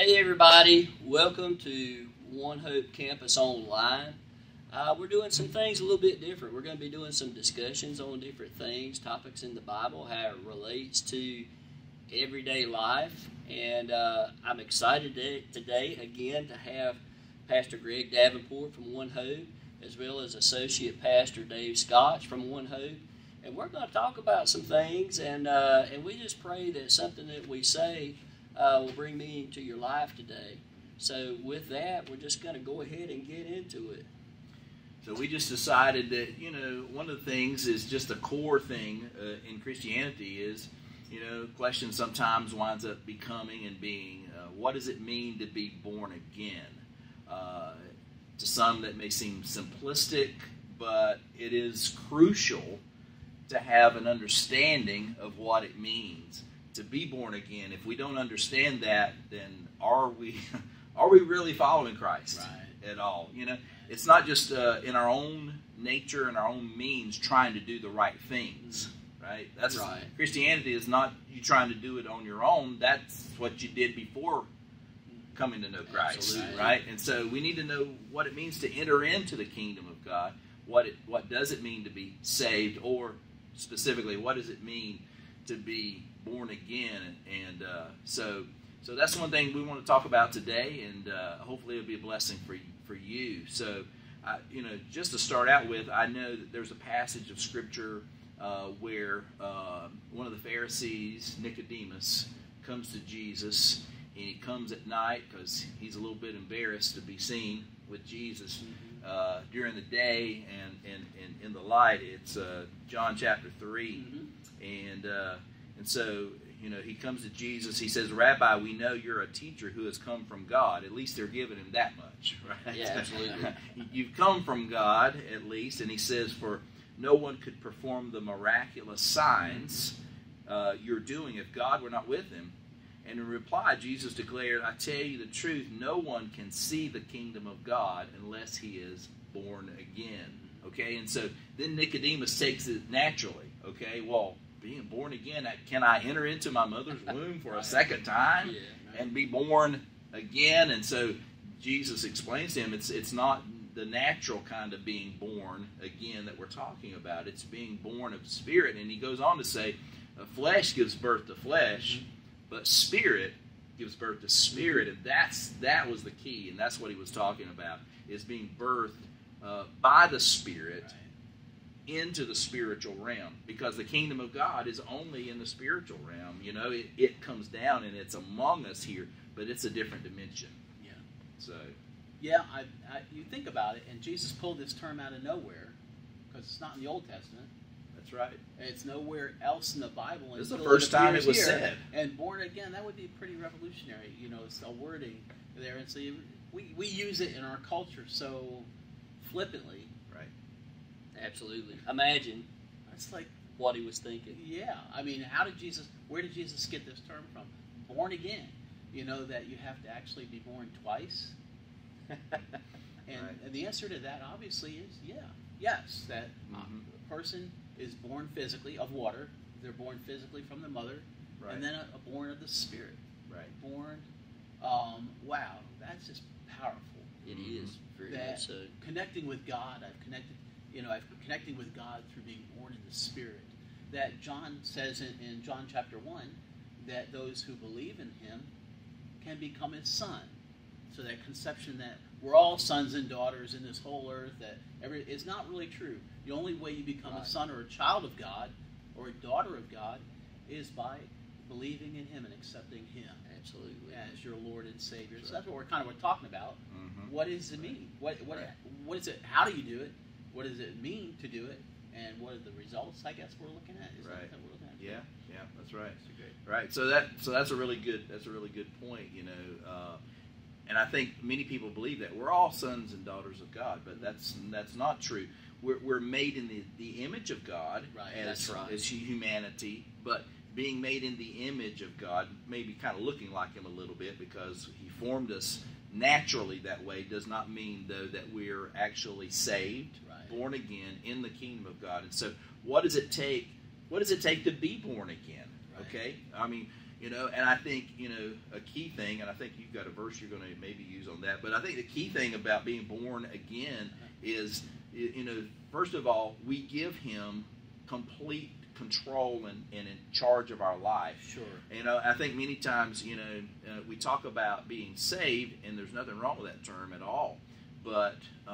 Hey, everybody. Welcome to One Hope Campus Online. Uh, we're doing some things a little bit different. We're going to be doing some discussions on different things, topics in the Bible, how it relates to everyday life. And uh, I'm excited to, today, again, to have Pastor Greg Davenport from One Hope, as well as Associate Pastor Dave Scotch from One Hope. And we're going to talk about some things, and, uh, and we just pray that something that we say uh, will bring me to your life today. So, with that, we're just going to go ahead and get into it. So we just decided that you know one of the things is just a core thing uh, in Christianity is you know question sometimes winds up becoming and being uh, what does it mean to be born again? Uh, to some that may seem simplistic, but it is crucial to have an understanding of what it means to be born again. If we don't understand that, then are we are we really following Christ Right. at all? You know, it's not just uh, in our own nature and our own means trying to do the right things. Right? That's Right. Christianity is not you trying to do it on your own. That's what you did before coming to know Christ, Absolutely. right? And so we need to know what it means to enter into the kingdom of God. What it what does it mean to be saved, or specifically, what does it mean to be born again? And uh, so so that's one thing we want to talk about today, and uh, hopefully it'll be a blessing for for you. So. I, you know, just to start out with, I know that there's a passage of scripture uh, where uh, one of the Pharisees, Nicodemus, comes to Jesus, and he comes at night because he's a little bit embarrassed to be seen with Jesus uh, during the day and, and, and in the light. It's uh, John chapter 3. Mhm. And, uh, and so, you know, he comes to Jesus. He says, Rabbi, we know you're a teacher who has come from God. At least they're giving him that much, right? Yeah, absolutely. You've come from God, at least. And he says, For no one could perform the miraculous signs uh, you're doing if God were not with him. And in reply, Jesus declared, I tell you the truth, no one can see the kingdom of God unless he is born again. Okay, and so then Nicodemus takes it naturally. Okay, well, being born again, can I enter into my mother's womb for a second time Yeah. and be born again? And so Jesus explains to him it's it's not the natural kind of being born again that we're talking about. It's being born of spirit. And he goes on to say, flesh gives birth to flesh, but spirit gives birth to spirit. And that's that was the key, and that's what he was talking about is being birthed uh, by the spirit into the spiritual realm because the kingdom of God is only in the spiritual realm. You know, it, it comes down and it's among us here, but it's a different dimension. Yeah. So, Yeah, I, I, you think about it, and Jesus pulled this term out of nowhere because it's not in the Old Testament. that's right. It's nowhere else in the Bible. This is the first time it was here. said. And born again, that would be pretty revolutionary. You know, it's a wording there, and so you, we we use it in our culture so flippantly. Absolutely. Imagine It's like, what he was thinking. yeah, I mean, how did Jesus? Where did Jesus get this term from? Born again. You know that you have to actually be born twice. And, Right. and the answer to that obviously is yeah, yes. That a person is born physically of water. They're born physically from the mother, Right. and then a, a born of the spirit. right. Born. Um, wow, that's just powerful. It Mhm. is very That- much so. Connecting with God, I've connected. You know, I've connecting with God through being born in the spirit. That John says in, in John chapter one that those who believe in Him can become His son. So that conception that we're all sons and daughters in this whole earth that every it's not really true. The only way you become a son or a child of God or a daughter of God is by believing in Him and accepting Him Absolutely. as your Lord and Savior. That's So that's what we're kind of we're talking about. Mhm. What does it mean? What what Right. what is it? How do you do it? What does it mean to do it? And what are the results? I guess we're looking at. Is Right. what we're looking at? Yeah, yeah, that's right. Right. So that so that's a really good that's a really good point. You know, uh, and I think many people believe that we're all sons and daughters of God, but that's that's not true. We're, we're made in the, the image of God Right, as right. as humanity, but being made in the image of God, maybe kind of looking like Him a little bit because He formed us naturally that way, does not mean though that we're actually saved, Right. Born again in the kingdom of God. And so, what does it take? What does it take to be born again? Right. Okay, I mean, You know, and I think you know a key thing, and I think you've got a verse you're going to maybe use on that. But I think the key thing about being born again is, you know, first of all, we give Him complete control and, and in charge of our life. Sure. You know, I think many times, you know, uh, we talk about being saved, and there's nothing wrong with that term at all. But but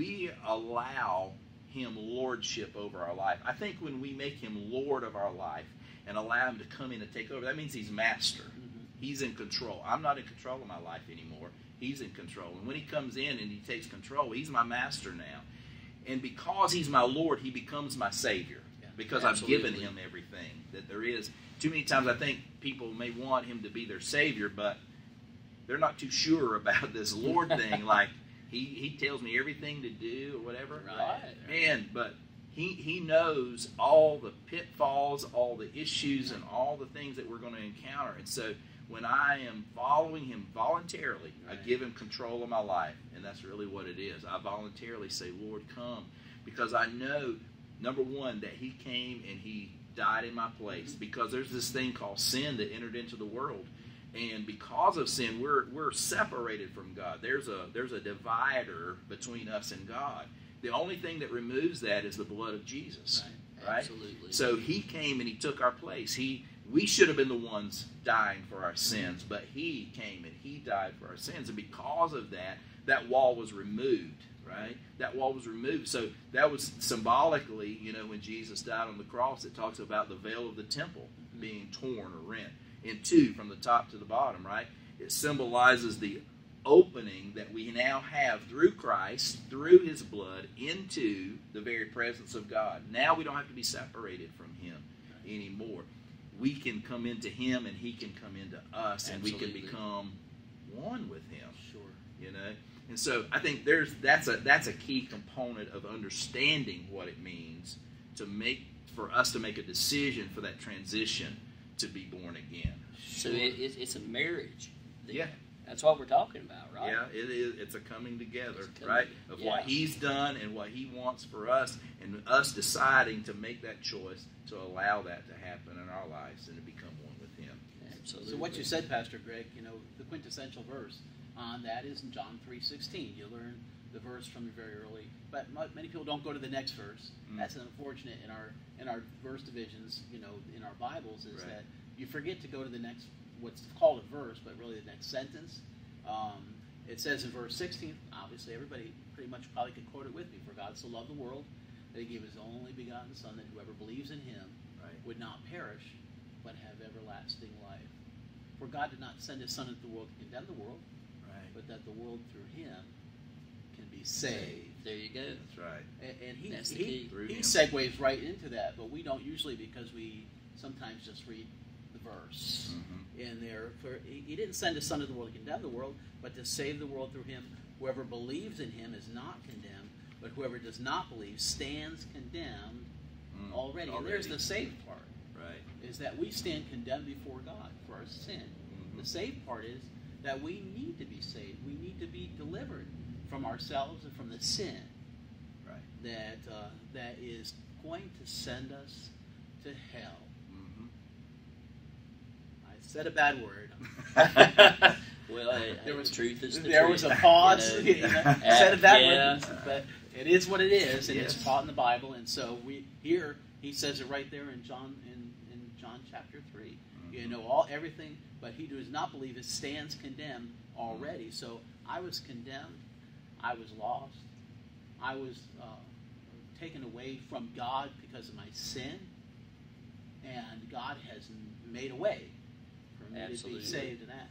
we allow Him lordship over our life. I think when we make Him Lord of our life and allow Him to come in and take over, that means He's master. Mhm. He's in control. I'm not in control of my life anymore. He's in control. And when He comes in and He takes control, He's my master now. And because He's my Lord, He becomes my Savior. Yeah. Because I've given Him everything that there is. Too many times I think people may want Him to be their Savior, but they're not too sure about this Lord thing. Like, he, he tells me everything to do or whatever. Right. Man, but he he knows all the pitfalls, all the issues, and all the things that we're going to encounter. And so when I am following him voluntarily, I give him control of my life, and that's really what it is. I voluntarily say, "Lord, come," because I know number one that he came and he died in my place. Mm-hmm. Because there's this thing called sin that entered into the world. And because of sin, we're we're separated from God. There's a there's a divider between us and God. The only thing that removes that is the blood of Jesus. Right? Absolutely. So he came and he took our place. He we should have been the ones dying for our sins, but he came and he died for our sins. And because of that, that wall was removed, right? That wall was removed. So that was symbolically, you know, when Jesus died on the cross, it talks about the veil of the temple being torn or rent in two from the top to the bottom, right? It symbolizes the opening that we now have through Christ, through his blood, into the very presence of God. Now we don't have to be separated from him anymore. We can come into him and he can come into us and we can become one with him, Sure. you know? And so I think there's that's a that's a key component of understanding what it means to make for us to make a decision for that transition to be born again. so it, it, it's a marriage. Yeah. That's what we're talking about, right? Yeah, it is. It's a coming together, It's coming- right? Of what. He's done and what He wants for us, and us deciding to make that choice to allow that to happen in our lives and to become one with Him. Absolutely. So what you said, Pastor Greg, you know, the quintessential verse on that is in John three sixteen. You learn the verse from the very early, but mo- many people don't go to the next verse. Mm. That's unfortunate in our in our verse divisions. You know, in our Bibles, is Right. that you forget to go to the next what's called a verse, but really the next sentence. Um, it says in verse 16, obviously everybody pretty much probably could quote it with me. For God so loved the world that he gave his only begotten Son, that whoever believes in him Right. would not perish, but have everlasting life. For God did not send his Son into the world to condemn the world, Right. but that the world through him be saved. There you go. That's right. And, and he, That's the he, key. Through he segues right into that, but we don't usually because we sometimes just read the verse Mhm. in there. For he, he didn't send his son to the world to condemn the world, but to save the world through him. Whoever believes in him is not condemned, but whoever does not believe stands condemned Mm. already. And there's the saved part, Right. is that we stand condemned before God for our sin. The Mhm. saved part is that we need to be saved. We need to be delivered from ourselves and from the sin Right. that uh, that is going to send us to hell. Mhm. I said a bad word. well, hey, There was- the truth is the there truth. was a pause. You You know? know, said a bad yeah. word, but it is what it is, and it's taught in the Bible. And so we here he says it right there in John in, in John chapter 3 You Mhm. know all everything, but he who does not believe it stands condemned already. So I was condemned. I was lost. I was uh, taken away from God because of my sin, and God has made a way for me Absolutely. to be saved. And that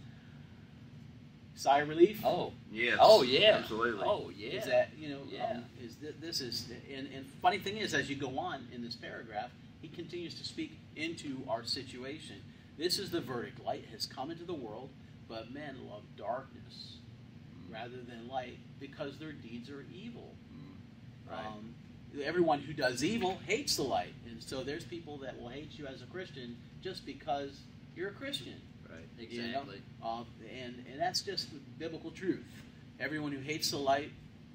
sigh of relief. Oh, yeah. oh yeah. Absolutely. Oh yeah. Is that you know? Yeah. Um, is th- this is and, and funny thing is, as you go on in this paragraph, he continues to speak into our situation. This is the verdict: light has come into the world, but men love darkness rather than light because their deeds are evil. Mm. Right. Um, everyone who does evil hates the light, and so there's people that will hate you as a Christian just because you're a Christian. right. you know? exactly. Um, and, and that's just the biblical truth. Everyone who hates the light,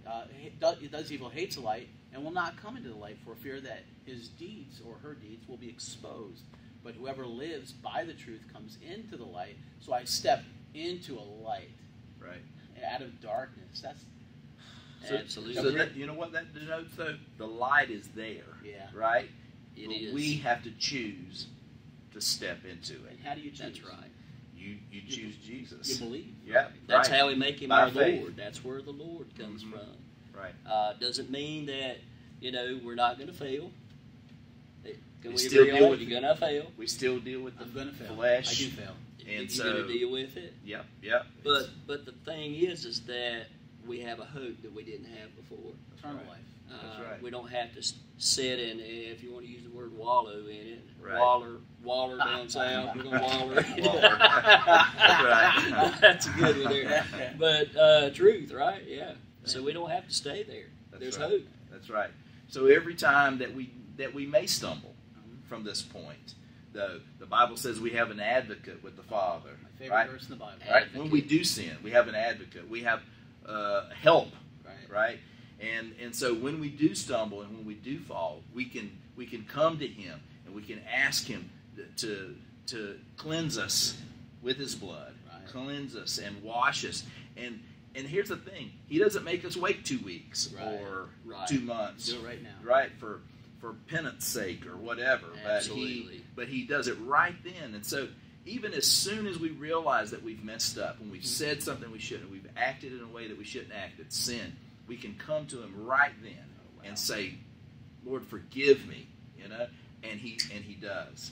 uh, does, does evil, hates the light, and will not come into the light for fear that his deeds or her deeds will be exposed. But whoever lives by the truth comes into the light. So I step into a light Right. Out of darkness. That's So, Absolutely. So that, you know what that denotes, though? The light is there. Yeah. Right. It But is. We have to choose to step into it. and how do you choose? That's right. You you choose Jesus. You believe. Yeah. That's right. how we make him By our faith. Lord. That's where the Lord comes Mhm. from. Right. Uh, doesn't mean that you know we're not going to fail. Can we, we still deal with, you're going to fail. We still deal with the I'm going to fail. flesh. I do fail. And you're so- going to deal with it. Yep. Yep. But but the thing is, is that we have a hope that we didn't have before. Eternal right. life. That's Uh, right. We don't have to sit and if you want to use the word wallow in it, Right. waller, waller down south. We're gonna waller. Waller. That's right. That's a good one there. But uh, truth, right? Yeah. So we don't have to stay there. That's There's right. hope. That's right. So every time that we that we may stumble from this point, though, the Bible says we have an advocate with the Father. My favorite right? verse in the Bible. Right. When we do sin, we have an advocate. We have uh, help. Right. Right. And and so when we do stumble and when we do fall, we can we can come to Him and we can ask Him to to cleanse us with His blood, Right. cleanse us and wash us. And and here's the thing: He doesn't make us wait two weeks Right. or Right. two months, Do it right now. right? For for penance sake or whatever. But he but he does it right then. And so even as soon as we realize that we've messed up, when we've said something we shouldn't, we've acted in a way that we shouldn't act, it's sin, we can come to him right then Oh, wow. and say, Lord, forgive me, you know? And he and he does.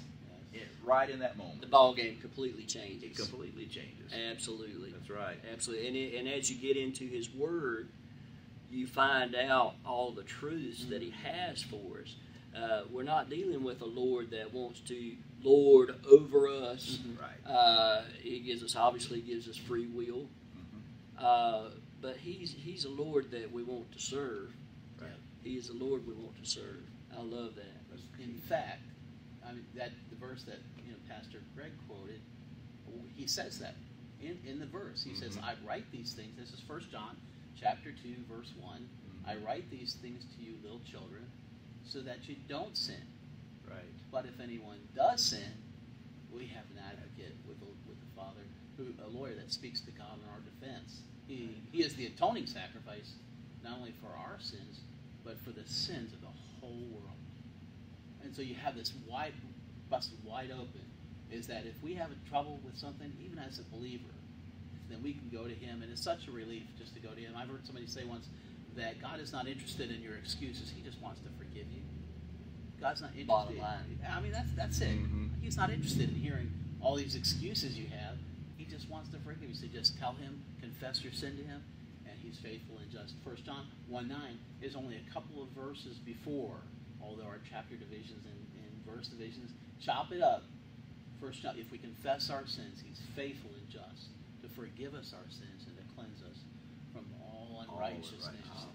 Yes. It, right in that moment. The ball game completely It changes. completely changes. Absolutely. That's right. Absolutely. And, it, and as you get into His Word, you find out all the truths that He has for us. Uh, we're not dealing with a Lord that wants to lord over us. Right. Uh, he gives us obviously gives us free will, Mhm. uh, but He's He's a Lord that we want to serve. Right. He is the Lord we want to serve. I love that. In fact, I mean that the verse that you know Pastor Greg quoted, he says that in, in the verse. He says, Mhm. "I write these things." This is First John, chapter two, verse one. Mm-hmm. I write these things to you, little children, so that you don't sin. Right. But if anyone does sin, we have an advocate with the, with the Father, who a lawyer that speaks to God in our defense. He he is the atoning sacrifice, not only for our sins, but for the sins of the whole world. And so you have this wide, busted wide open. Is that if we have trouble with something, even as a believer, then we can go to Him, and it's such a relief just to go to Him. I've heard somebody say once that God is not interested in your excuses; He just wants to forgive you. God's not interested. Bottom line. I mean, that's that's it. Mhm. He's not interested in hearing all these excuses you have. He just wants to forgive you. So just tell Him, confess your sin to Him, and He's faithful and just. First John one nine is only a couple of verses before, although our chapter divisions and, and verse divisions chop it up. First John, if we confess our sins, He's faithful and just forgive us our sins and to cleanse us from all unrighteousness.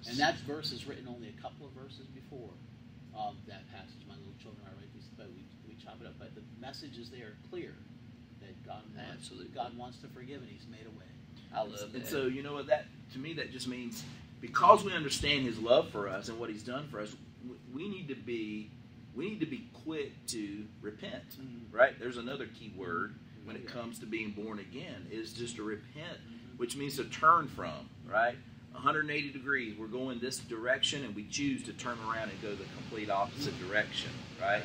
And that verse is written only a couple of verses before um, that passage. My little children, I write these, but we, we chop it up. But the message is there clear that God wants, Absolutely. God wants to forgive, and He's made a way. I love And that. And so, you know what? That to me, that just means because we understand His love for us and what He's done for us, we need to be we need to be quick to repent. Right? There's another key word when it comes to being born again is just to repent, which means to turn from. Right? 180 degrees. We're going this direction, and we choose to turn around and go the complete opposite direction. Right?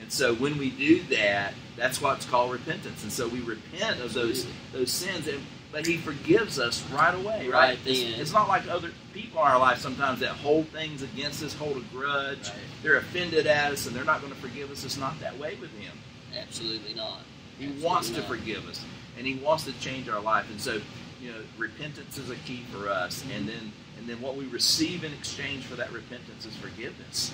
And so when we do that, that's what's called repentance. And so we repent of those those sins, and but He forgives us right away. Right? Right It's, then. it's not like other people in our life sometimes that hold things against us, hold a grudge. Right. They're offended at us, and they're not going to forgive us. It's not that way with Him. Absolutely not. He wants to forgive us, and He wants to change our life. And so, you know, repentance is a key for us. And then, and then what we receive in exchange for that repentance is forgiveness.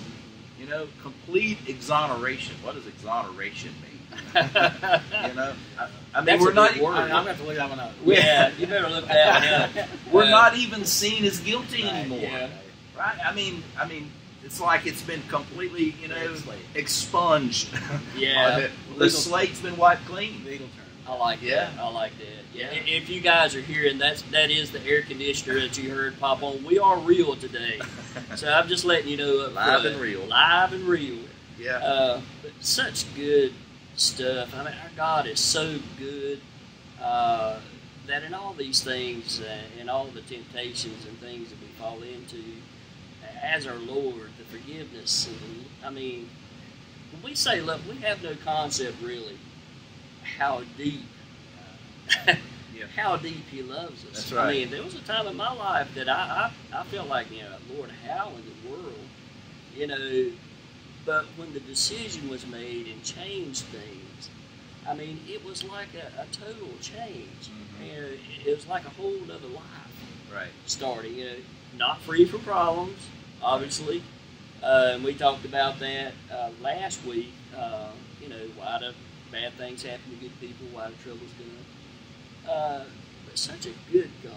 You know, complete exoneration. What does exoneration mean? you know, I, I mean, That's we're not. word. I, am gonna have to look that one up. yeah, you better look that one up. We're Uh, not even seen as guilty Right, anymore, yeah. right? I mean, I mean, it's like it's been completely, you know, expunged. Yeah. the, the slate's been wiped clean. Legal term. I like Yeah. that. I like that. Yeah. Yeah. If you guys are hearing that's that is the air conditioner that you heard pop on. We are real today. So I'm just letting you know up Live front. and real. Live and real. yeah. Uh, but such good stuff. I mean, our God is so good uh, that in all these things, uh, in all the temptations and things that we fall into, as our Lord, the forgiveness. And I mean, when we say love, we have no concept really how deep. Uh, Yeah. How deep He loves us. That's I mean, there was a time in my life that I, I, I felt like, you know, Lord, how in the world, you know, but when the decision was made and changed things, I mean, it was like a, a total change. Mhm. You know, it was like a whole other life Right. starting. You know, not free from problems, obviously. Uh, and we talked about that uh, last week. Uh, you know, why do bad things happen to good people? Why do troubles come? Uh, but such a good God.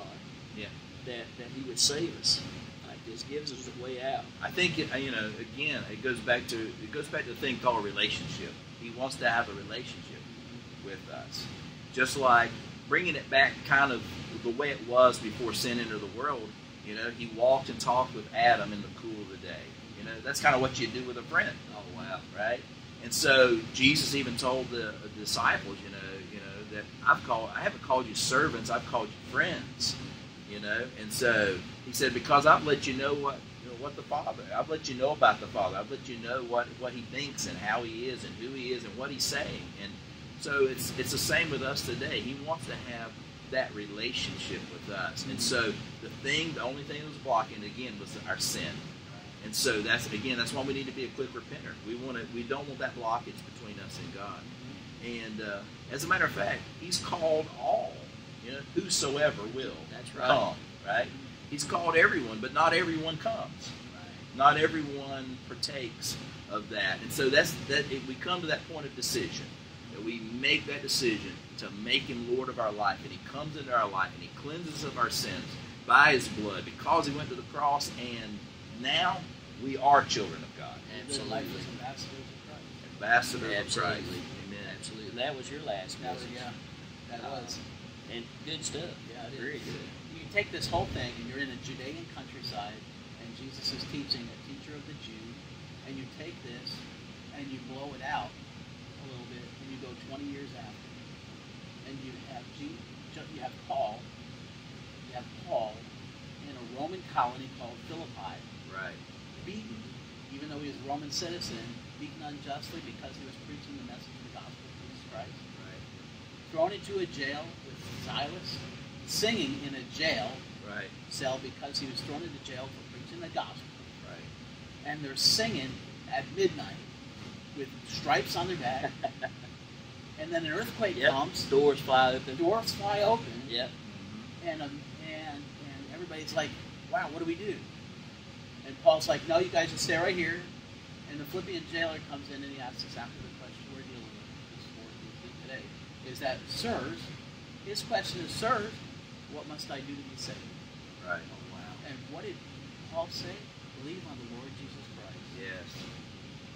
Yeah. That that He would save us. Like this gives us a way out. I think it, you know. Again, it goes back to it goes back to the thing called relationship. He wants to have a relationship with us, just like bringing it back, kind of the way it was before sin entered the world. You know, he walked and talked with Adam in the cool of the day. You know, that's kind of what you do with a friend. Oh wow. right? And so Jesus even told the uh, disciples, you know, you know that I've called, I haven't called you servants, I've called you friends, you know. And so he said, because I've let you know what, you know, what the Father, I've let you know about the Father, I've let you know what what He thinks and how He is and who He is and what He's saying. And so it's it's the same with us today. He wants to have that relationship with us. And so the thing, the only thing that was blocking again was our sin. And so that's again, that's why we need to be a quick repenter. We want to, we don't want that blockage between us and God. And uh, as a matter of fact, He's called all, you know, whosoever will That's right. come. Right? He's called everyone, but not everyone comes. Not everyone partakes of that. And so that's that. If we come to that point of decision, that we make that decision to make Him Lord of our life, and He comes into our life and He cleanses us of our sins by His blood, because He went to the cross, and now we are children of God, Their life Absolutely. as ambassadors of Christ. ambassadors of Absolutely. Christ. Amen. Absolutely. That was your last message. yeah, that uh, was. And good stuff. Yeah, it is. Very good. You take this whole thing and you're in a Judean countryside and Jesus is teaching a teacher of the Jews, and you take this and you blow it out a little bit and you go 20 years after and you have G, you have Paul, you have Paul in a Roman colony called Philippi, Right. beaten, even though he was a Roman citizen, beaten unjustly because he was preaching the message of the gospel of Jesus Christ Right. thrown into a jail with Silas, singing in a jail Right. cell because he was thrown into jail for preaching the gospel. Right. And they're singing at midnight with stripes on their back. and then an earthquake Yep. comes, Doors fly open. doors fly open, Yep. And, um, and, and everybody's like, wow, what do we do? And Paul's like, no, you guys just stay right here. And the Philippian jailer comes in and he asks us after the question we're dealing with this for today. Is that, sirs, his question is, sirs, what must I do to be saved? Right. Oh, wow. And what did Paul say? Believe on the Lord Jesus Christ Yes.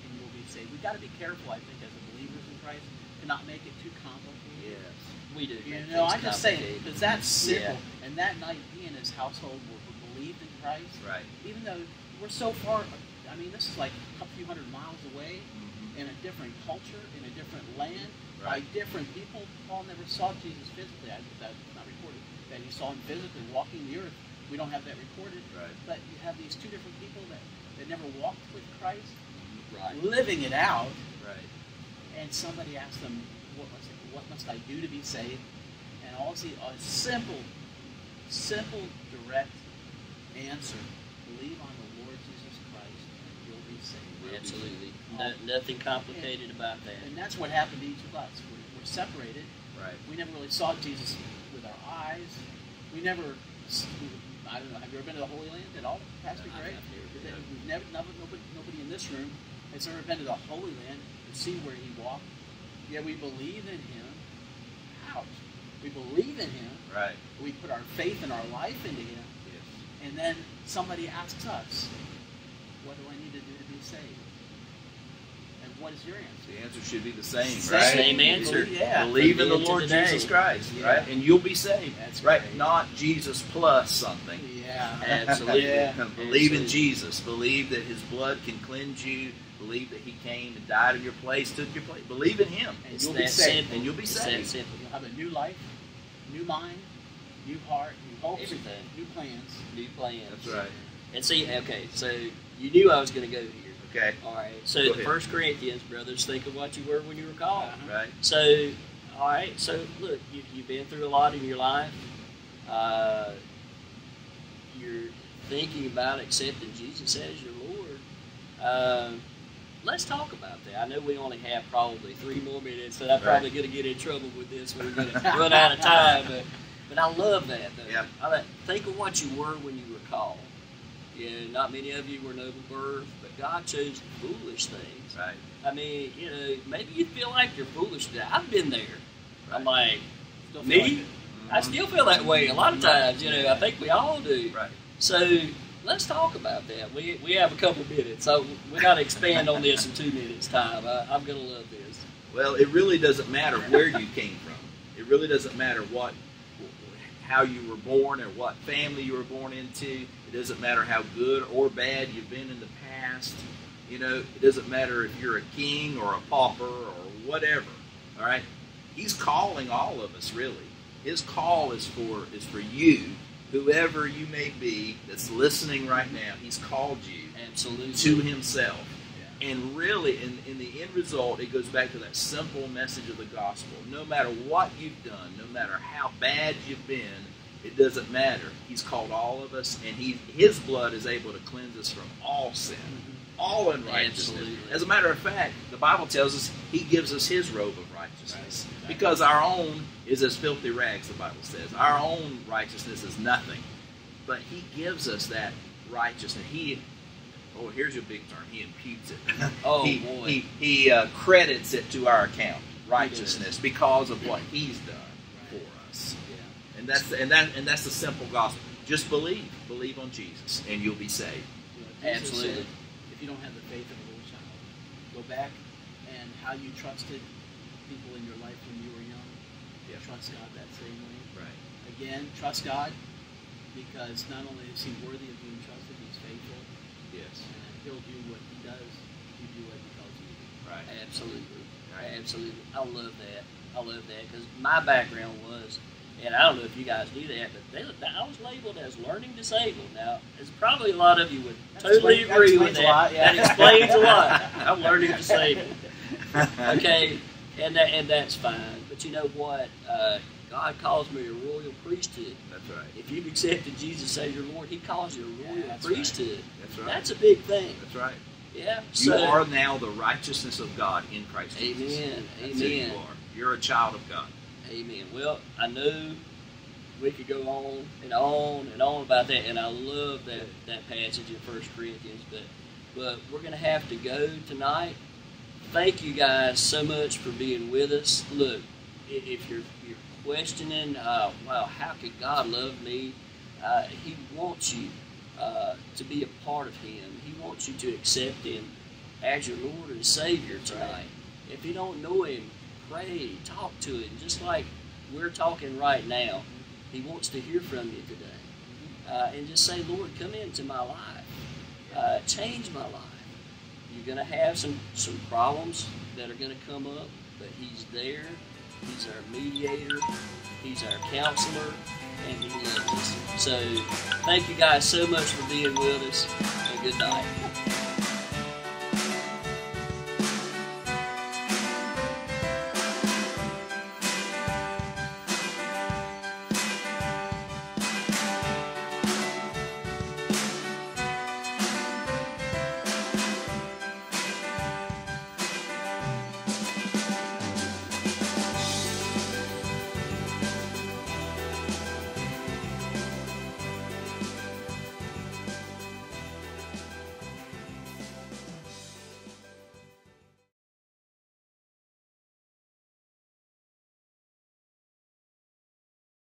and you will be saved. We've got to be careful, I think, as believers in Christ, to not make it too complicated. Yes. We do. You make know, I'm just saying, because that's simple. And that night, he and his household were, were believed in Christ. Right. Even though we're so far, I mean, this is like a few hundred miles away Mm-hmm. in a different culture, in a different land, Right. by different people. Paul never saw Jesus physically. I, that's not recorded. That he saw him physically walking the earth. We don't have that recorded. Right. But you have these two different people that, that never walked with Christ, Right. living it out, Right. and somebody asked them, what must, what must I do to be saved? And all see a simple, simple, direct answer. Believe on the Lord Jesus Christ and you'll be saved. Absolutely. No, nothing complicated about that. And that's what happened to each of us. We're, we're separated. Right. We never really saw Jesus with our eyes. We never, we, I don't know, have you ever been to the Holy Land at all, Pastor Greg? never We've never, never, nobody, nobody in this room has ever been to the Holy Land to see where he walked. Yet we believe in him. Ouch. We believe in him. Right. We put our faith and our life into him. Yes. And then somebody asks us, what do I need to do to be saved? What is your answer? The answer should be the same, Same. right? Same answer. Yeah. Believe in the From then to Lord today. Jesus Christ, Yeah. right? And you'll be saved. That's right? great. Not Jesus plus something. Yeah. Absolutely. Yeah. Believe in Jesus. Believe that His blood can cleanse you. Believe that He came and died in your place, took your place. Believe in Him. And It's you'll be saved. simple. And you'll be It's saved. You'll have a new life, new mind, new heart, new hopes, Everything. new plans. New plans. That's right. And see, okay, so you knew I was going to go here. Okay. All right. So Go the ahead. First Corinthians, brothers, think of what you were when you were called. Uh-huh. Right. So, all right. So look, you, you've been through a lot in your life. Uh, you're thinking about accepting Jesus as your Lord. Uh, let's talk about that. I know we only have probably three more minutes, so I'm probably going to get in trouble with this. We're going to run out of time, but but I love that. Though. Yeah. I like, think of what you were when you were called. Yeah, not many of you were noble birth, but God chose foolish things. Right. I mean, you know, maybe you feel like you're foolish today. I've been there. I'm like, Me? like it. I still feel that way a lot of times. You know, I think we all do. Mm-hmm. Right. So let's talk about that. We, we have a couple minutes, so we got to expand on this in two minutes time. I, I'm gonna love this. Well, it really doesn't matter where you came from. It really doesn't matter what, how you were born or what family you were born into. It doesn't matter how good or bad you've been in the past. You know, it doesn't matter if you're a king or a pauper or whatever. All right, He's calling all of us. Really, His call is for is for you, whoever you may be that's listening right now. He's called you Absolutely. to Himself. And really, in, in the end result, it goes back to that simple message of the gospel. No matter what you've done, no matter how bad you've been, it doesn't matter. He's called all of us, and he, His blood is able to cleanse us from all sin, all unrighteousness. Absolutely. As a matter of fact, the Bible tells us He gives us His robe of righteousness. Right. Because our own is as filthy rags, the Bible says. Our own righteousness is nothing. But He gives us that righteousness. He Oh, here's your big term. He imputes it. Oh, he, boy. He, he uh, credits it to our account, righteousness, because of what He's done for us. Yeah. And that's the, and that and that's the simple gospel. Just believe, believe on Jesus, and you'll be saved. Jesus Absolutely. said, if you don't have the faith of a little child, go back and how you trusted people in your life when you were young. Yeah. Trust God that same way. Right. Again, trust God because not only is He worthy of being trusted, He's faithful, Yes. and He'll do what He does. You do what He tells you to do. Right. Absolutely. Absolutely. I love that. I love that because my background was, and I don't know if you guys knew that, but they, I was labeled as learning disabled. Now, as probably a lot of you would That totally explain- that agree with that. a lot, yeah. That explains a lot. I'm learning disabled. Okay, and that and that's fine. But you know what? Uh, God calls me a royal priesthood. That's right. If you've accepted Jesus as your Lord, He calls you a Yeah, royal that's right. That's right. That's a big thing. That's right. Yeah. You so, are now the righteousness of God in Christ Jesus. Amen. That's who you Amen. are. You're a child of God. Amen. Well, I knew we could go on and on and on about that, and I love that, that passage in First Corinthians, but but we're going to have to go tonight. Thank you guys so much for being with us. Look, if you're you're questioning, uh, wow, how could God love me? Uh, he wants you uh, to be a part of Him. He wants you to accept Him as your Lord and Savior tonight. If you don't know Him, pray, talk to Him, just like we're talking right now. He wants to hear from you today. Uh, and just say, Lord, come into my life. Uh, change my life. You're going to have some, some problems that are going to come up, but He's there. He's our mediator. He's our counselor. And us. So thank you guys so much for being with us. And good night.